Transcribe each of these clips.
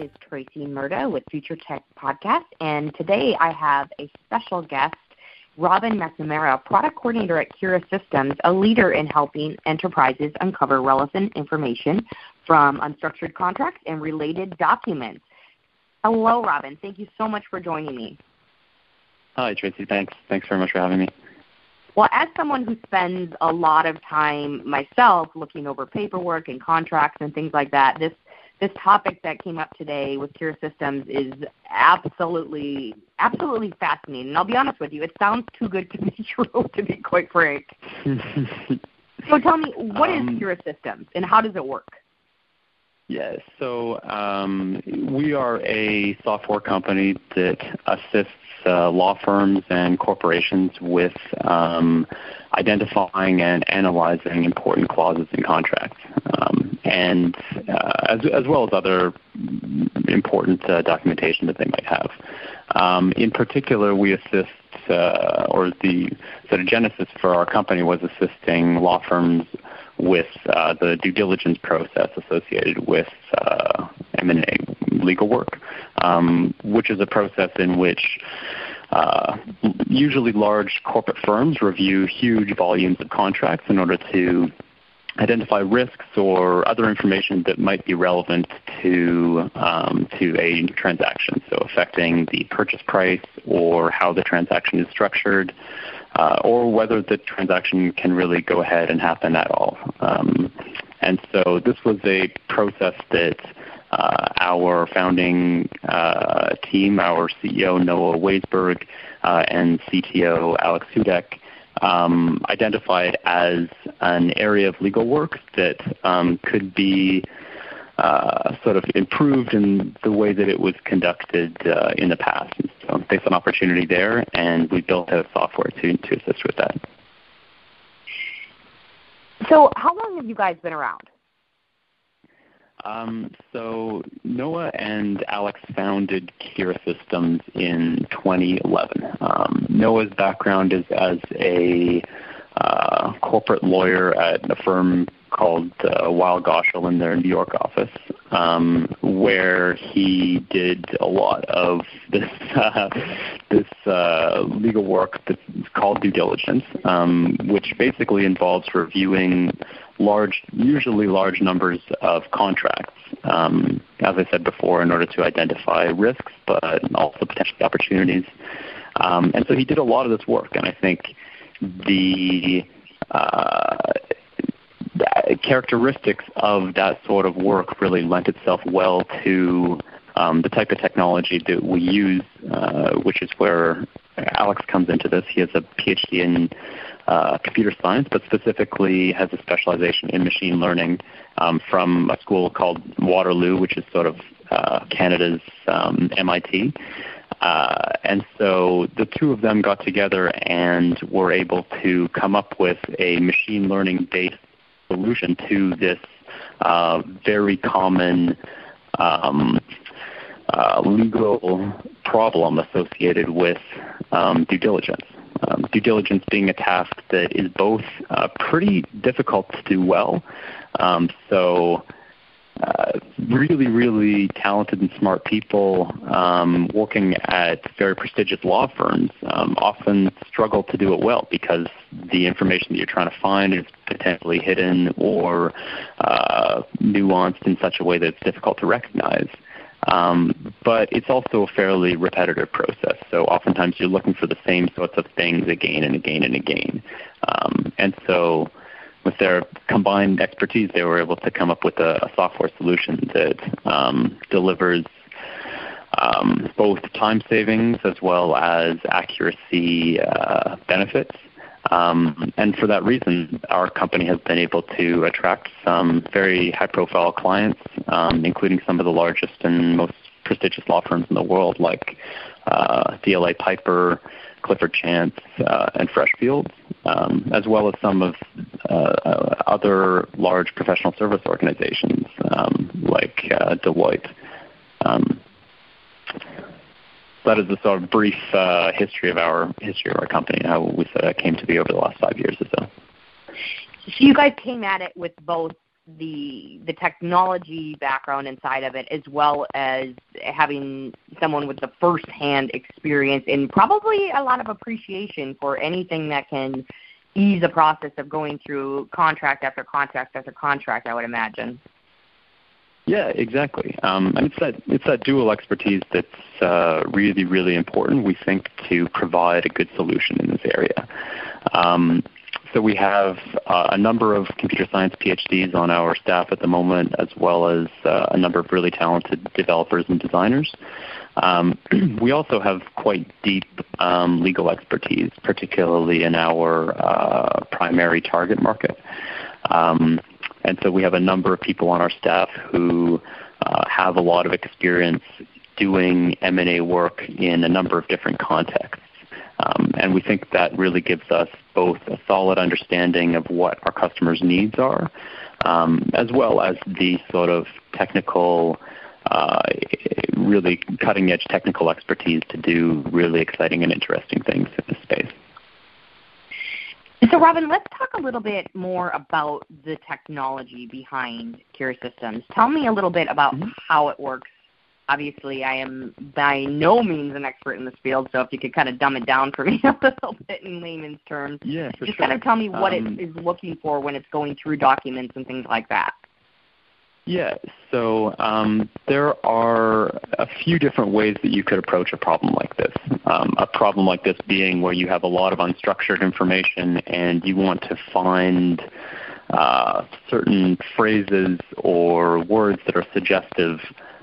is Tracy Murda with Future Tech Podcast, and today I have a special guest, Robin McNamara, product coordinator at Kira Systems, a leader in helping enterprises uncover relevant information from unstructured contracts and related documents. Hello, Robin. Thank you so much for joining me. Hi, Tracy. Thanks. Thanks very much for having me. Well, as someone who spends a lot of time myself looking over paperwork and contracts and things like that, this this topic that came up today with Kira Systems is absolutely absolutely fascinating. And I'll be honest with you, it sounds too good to be true, to be quite frank. so tell me, what um, is Kira Systems and how does it work? Yes, so um, we are a software company that assists uh, law firms and corporations with um, identifying and analyzing important clauses in contracts, um, and uh, as, as, well as other important uh, documentation that they might have. Um, in particular, we assist, uh, or the sort of genesis for our company was assisting law firms with uh, the due diligence process associated with uh, M&A legal work, um, which is a process in which uh, usually large corporate firms review huge volumes of contracts in order to identify risks or other information that might be relevant to um, to a transaction, so affecting the purchase price or how the transaction is structured, uh, or whether the transaction can really go ahead and happen at all. Um, and so this was a process that uh, our founding uh, team, our CEO Noah Waisberg, uh, and CTO Alex Hudek, um, identified as an area of legal work that um, could be uh, sort of improved in the way that it was conducted uh, in the past. So saw an opportunity there, and we built a software to, to assist with that. So, how long have you guys been around? Um, so Noah and Alex founded Kira Systems in 2011. Um, Noah's background is as a uh, corporate lawyer at a firm called uh, Weil Gotshal in their New York office, um, where he did a lot of this uh, this uh, legal work that's called due diligence, um, which basically involves reviewing large, usually large numbers of contracts. Um, as I said before, in order to identify risks, but also potentially opportunities. Um, and so he did a lot of this work, and I think the uh, characteristics of that sort of work really lent itself well to um, the type of technology that we use, uh, which is where Alex comes into this. He has a PhD in uh, computer science, but specifically has a specialization in machine learning um, from a school called Waterloo, which is sort of uh, Canada's um, MIT. Uh, and so the two of them got together and were able to come up with a machine learning based solution to this uh, very common um, uh, legal problem associated with um, due diligence. Um, due diligence being a task that is both uh, pretty difficult to do well. Um, so uh, really, really talented and smart people um, working at very prestigious law firms um, often struggle to do it well because the information that you're trying to find is potentially hidden or uh, nuanced in such a way that it's difficult to recognize. Um, but it's also a fairly repetitive process. So oftentimes you're looking for the same sorts of things again and again and again. Um, and so with their combined expertise, they were able to come up with a, a software solution that um, delivers um, both time savings as well as accuracy uh, benefits. Um, and for that reason, our company has been able to attract some very high-profile clients, um, including some of the largest and most prestigious law firms in the world, like uh, DLA Piper, Clifford Chance, uh, and Freshfields, um, as well as some of uh, other large professional service organizations um, like uh, Deloitte. Um, that is the sort of brief uh, history of our history of our company, how we uh, came to be over the last five years or so. So you guys came at it with both the the technology background inside of it, as well as having someone with the first hand experience and probably a lot of appreciation for anything that can ease the process of going through contract after contract after contract. I would imagine. Yeah, exactly. Um, and it's that it's that dual expertise that's uh, really really important. We think to provide a good solution in this area. Um, so we have uh, a number of computer science PhDs on our staff at the moment, as well as uh, a number of really talented developers and designers. Um, we also have quite deep um, legal expertise, particularly in our uh, primary target market. Um, and so we have a number of people on our staff who uh, have a lot of experience doing M&A work in a number of different contexts. Um, and we think that really gives us both a solid understanding of what our customers' needs are, um, as well as the sort of technical, uh, really cutting edge technical expertise to do really exciting and interesting things in this space. So, Robin, let's talk a little bit more about the technology behind Kira Systems. Tell me a little bit about mm-hmm. how it works obviously I am by no means an expert in this field, so if you could kind of dumb it down for me a little bit in layman's terms. Yeah, Just sure. kind of tell me what um, it is looking for when it's going through documents and things like that. Yeah, so um, there are a few different ways that you could approach a problem like this. Um, a problem like this being where you have a lot of unstructured information and you want to find uh, certain phrases or words that are suggestive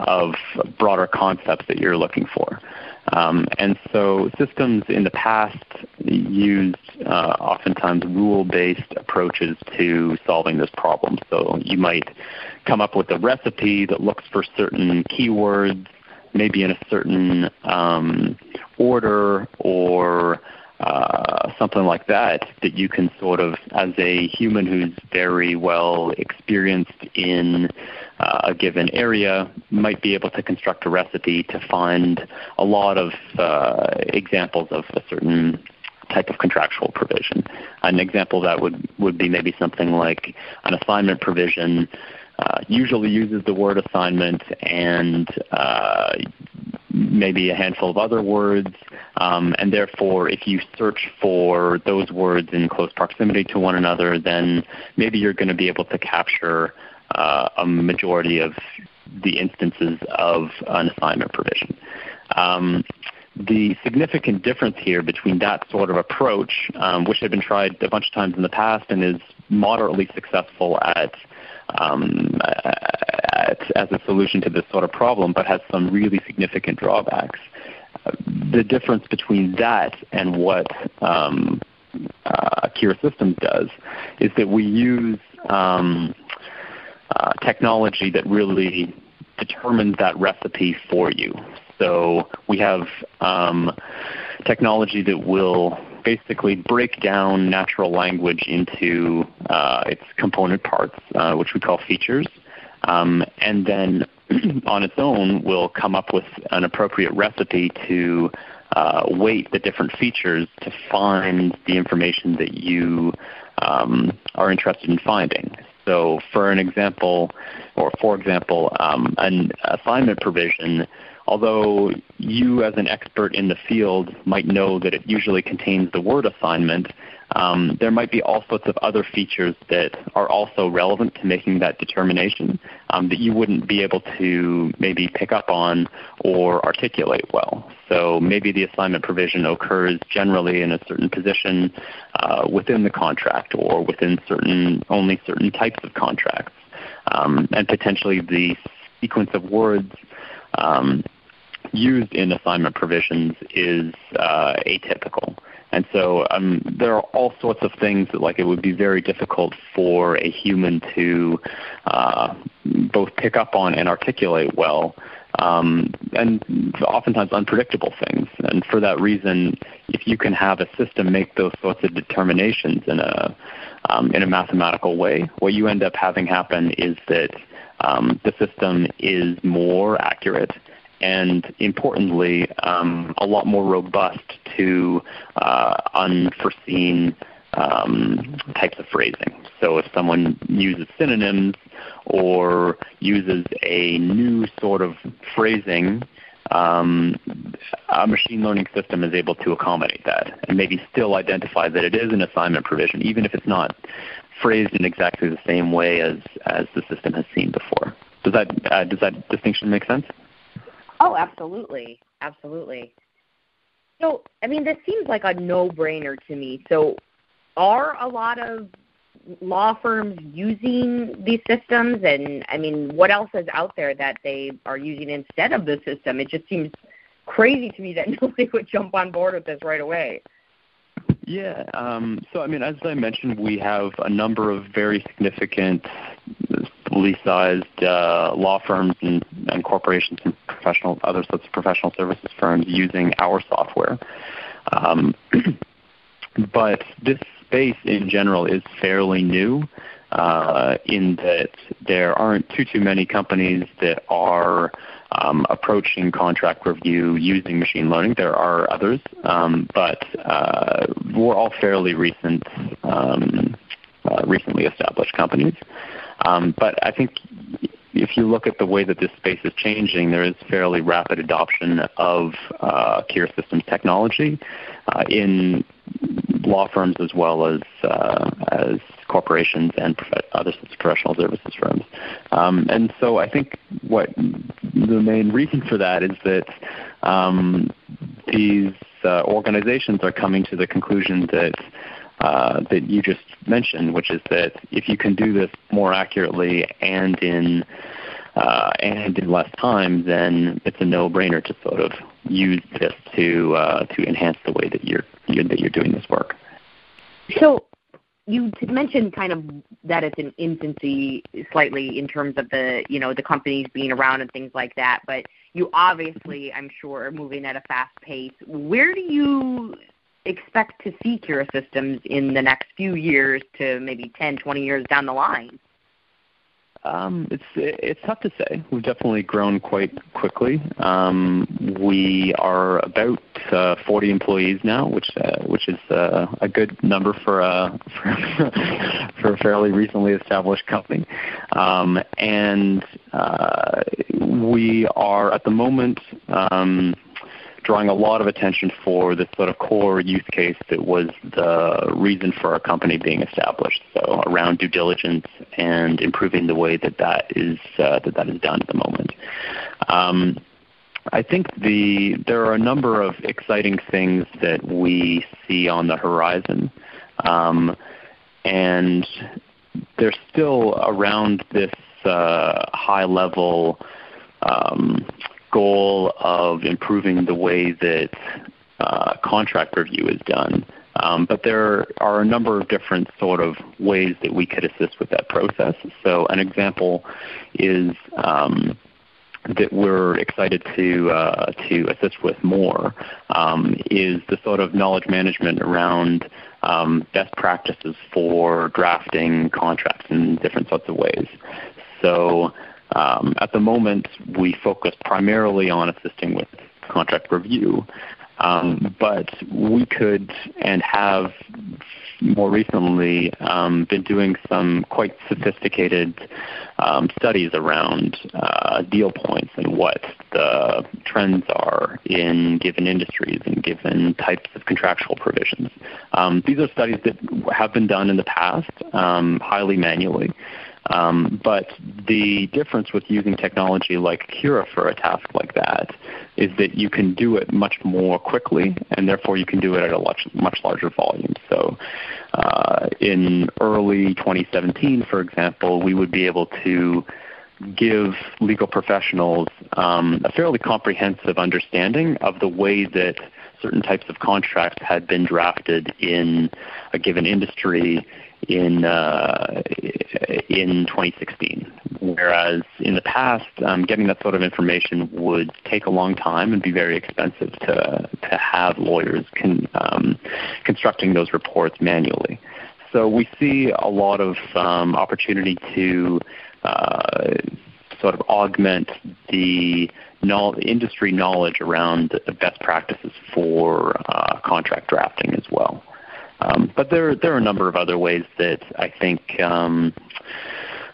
of broader concepts that you're looking for. Um, and so systems in the past used uh, oftentimes rule-based approaches to solving this problem. So you might come up with a recipe that looks for certain keywords, maybe in a certain um, order or uh, something like that, that you can sort of, as a human who's very well experienced in uh, a given area might be able to construct a recipe to find a lot of uh, examples of a certain type of contractual provision. An example of that would, would be maybe something like an assignment provision uh, usually uses the word assignment and uh, maybe a handful of other words. Um, and therefore, if you search for those words in close proximity to one another, then maybe you're going to be able to capture uh, a majority of the instances of an assignment provision. Um, the significant difference here between that sort of approach, um, which had been tried a bunch of times in the past and is moderately successful at, um, as a solution to this sort of problem, but has some really significant drawbacks. The difference between that and what um, uh, Kira Systems does is that we use um, uh, technology that really determines that recipe for you. So we have um, technology that will basically break down natural language into uh, its component parts, uh, which we call features, um, and then on its own will come up with an appropriate recipe to uh, weight the different features to find the information that you um, are interested in finding. So, for an example, or for example, um, an assignment provision, although you as an expert in the field might know that it usually contains the word assignment, um, there might be all sorts of other features that are also relevant to making that determination um, that you wouldn't be able to maybe pick up on or articulate well. So maybe the assignment provision occurs generally in a certain position uh, within the contract or within certain only certain types of contracts, um, and potentially the sequence of words um, used in assignment provisions is uh, atypical. And so um, there are all sorts of things that like it would be very difficult for a human to uh, both pick up on and articulate well, um, and oftentimes unpredictable things. And for that reason, if you can have a system make those sorts of determinations in a um, in a mathematical way, what you end up having happen is that um, the system is more accurate and importantly, um, a lot more robust to uh, unforeseen um, types of phrasing. So if someone uses synonyms or uses a new sort of phrasing, um, a machine learning system is able to accommodate that and maybe still identify that it is an assignment provision, even if it's not phrased in exactly the same way as, as the system has seen before. Does that, uh, does that distinction make sense? Oh, absolutely. Absolutely. So, I mean, this seems like a no brainer to me. So, are a lot of law firms using these systems? And I mean, what else is out there that they are using instead of the system? It just seems crazy to me that nobody would jump on board with this right away. Yeah. Um, so, I mean, as I mentioned, we have a number of very significant, fully sized uh, law firms and, and corporations and professional other sorts of professional services firms using our software. Um, but this space in general is fairly new uh, in that there aren't too too many companies that are um, approaching contract review using machine learning. There are others, um, but uh, we're all fairly recent, um, uh, recently established companies. Um, but I think if you look at the way that this space is changing, there is fairly rapid adoption of uh, Kira Systems technology uh, in law firms as well as uh, as corporations and prof- other professional services firms. Um, and so I think what the main reason for that is that um, these uh, organizations are coming to the conclusion that uh, that you just mentioned, which is that if you can do this more accurately and in uh, and in less time, then it's a no-brainer to sort of use this to uh, to enhance the way that you're, you're that you're doing this work. So you mentioned kind of that it's an infancy slightly in terms of the you know the companies being around and things like that but you obviously i'm sure are moving at a fast pace where do you expect to see Kira systems in the next few years to maybe 10, 20 years down the line? Um, it's it's tough to say. We've definitely grown quite quickly. Um, we are about uh, 40 employees now, which uh, which is uh, a good number for a for, for, a fairly recently established company. Um, and uh, we are at the moment. Drawing a lot of attention for this sort of core use case that was the reason for our company being established. So around due diligence and improving the way that that is uh, that that is done at the moment. Um, I think the there are a number of exciting things that we see on the horizon, um, and they're still around this uh, high level um, goal of improving the way that uh, contract review is done. Um, but there are a number of different sort of ways that we could assist with that process. So an example is um, that we're excited to uh, to assist with more um, is the sort of knowledge management around um, best practices for drafting contracts in different sorts of ways. So um, at the moment, we focus primarily on assisting with contract review, um, but we could and have more recently um, been doing some quite sophisticated um, studies around uh, deal points and what the trends are in given industries and given types of contractual provisions. Um, these are studies that have been done in the past, um, highly manually. Um, but the difference with using technology like Kira for a task like that is that you can do it much more quickly, and therefore you can do it at a much, much larger volume. So uh, in early 2017, for example, we would be able to give legal professionals um, a fairly comprehensive understanding of the way that certain types of contracts had been drafted in a given industry in uh, in 2016. Whereas in the past, um, getting that sort of information would take a long time and be very expensive to to have lawyers con, um, constructing those reports manually. So we see a lot of um, opportunity to uh, sort of augment the industry knowledge around best practices for uh, contract drafting as well. Um, but there, there are a number of other ways that I think um,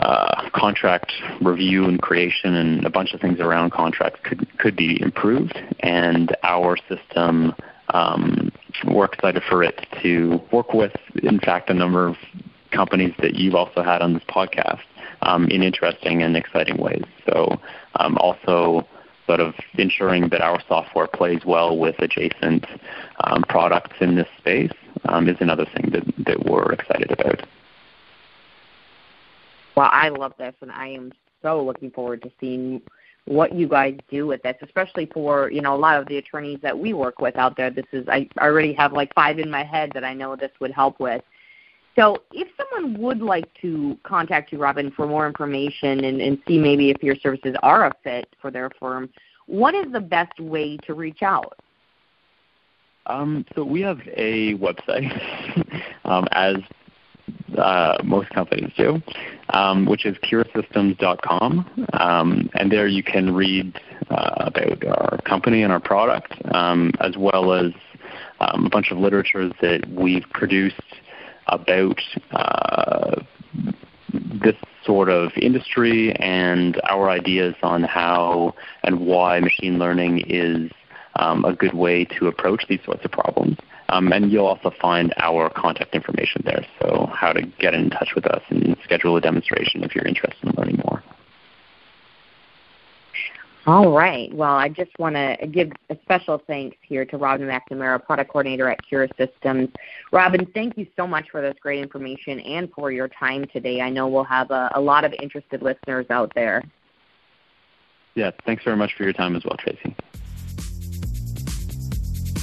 uh, contract review and creation and a bunch of things around contracts could could be improved. And our system, um, we're excited for it to work with, in fact, a number of companies that you've also had on this podcast um, in interesting and exciting ways. So um, also sort of ensuring that our software plays well with adjacent um, products in this space um, is another thing that, that we're excited about. Well, I love this, and I am so looking forward to seeing what you guys do with this, especially for you know a lot of the attorneys that we work with out there. This is I already have like five in my head that I know this would help with. So if someone would like to contact you, Robin, for more information and, and see maybe if your services are a fit for their firm, what is the best way to reach out? Um, so we have a website, um, as uh, most companies do, um, which is kirasystems.com, Um, and there you can read uh, about our company and our product, um, as well as um, a bunch of literature that we've produced about uh, this sort of industry and our ideas on how and why machine learning is um, a good way to approach these sorts of problems. Um, and you'll also find our contact information there, so how to get in touch with us and schedule a demonstration if you're interested in learning more. All right. Well, I just want to give a special thanks here to Robin McNamara, product coordinator at Kira Systems. Robin, thank you so much for this great information and for your time today. I know we'll have a, a lot of interested listeners out there. Yeah, thanks very much for your time as well, Tracy.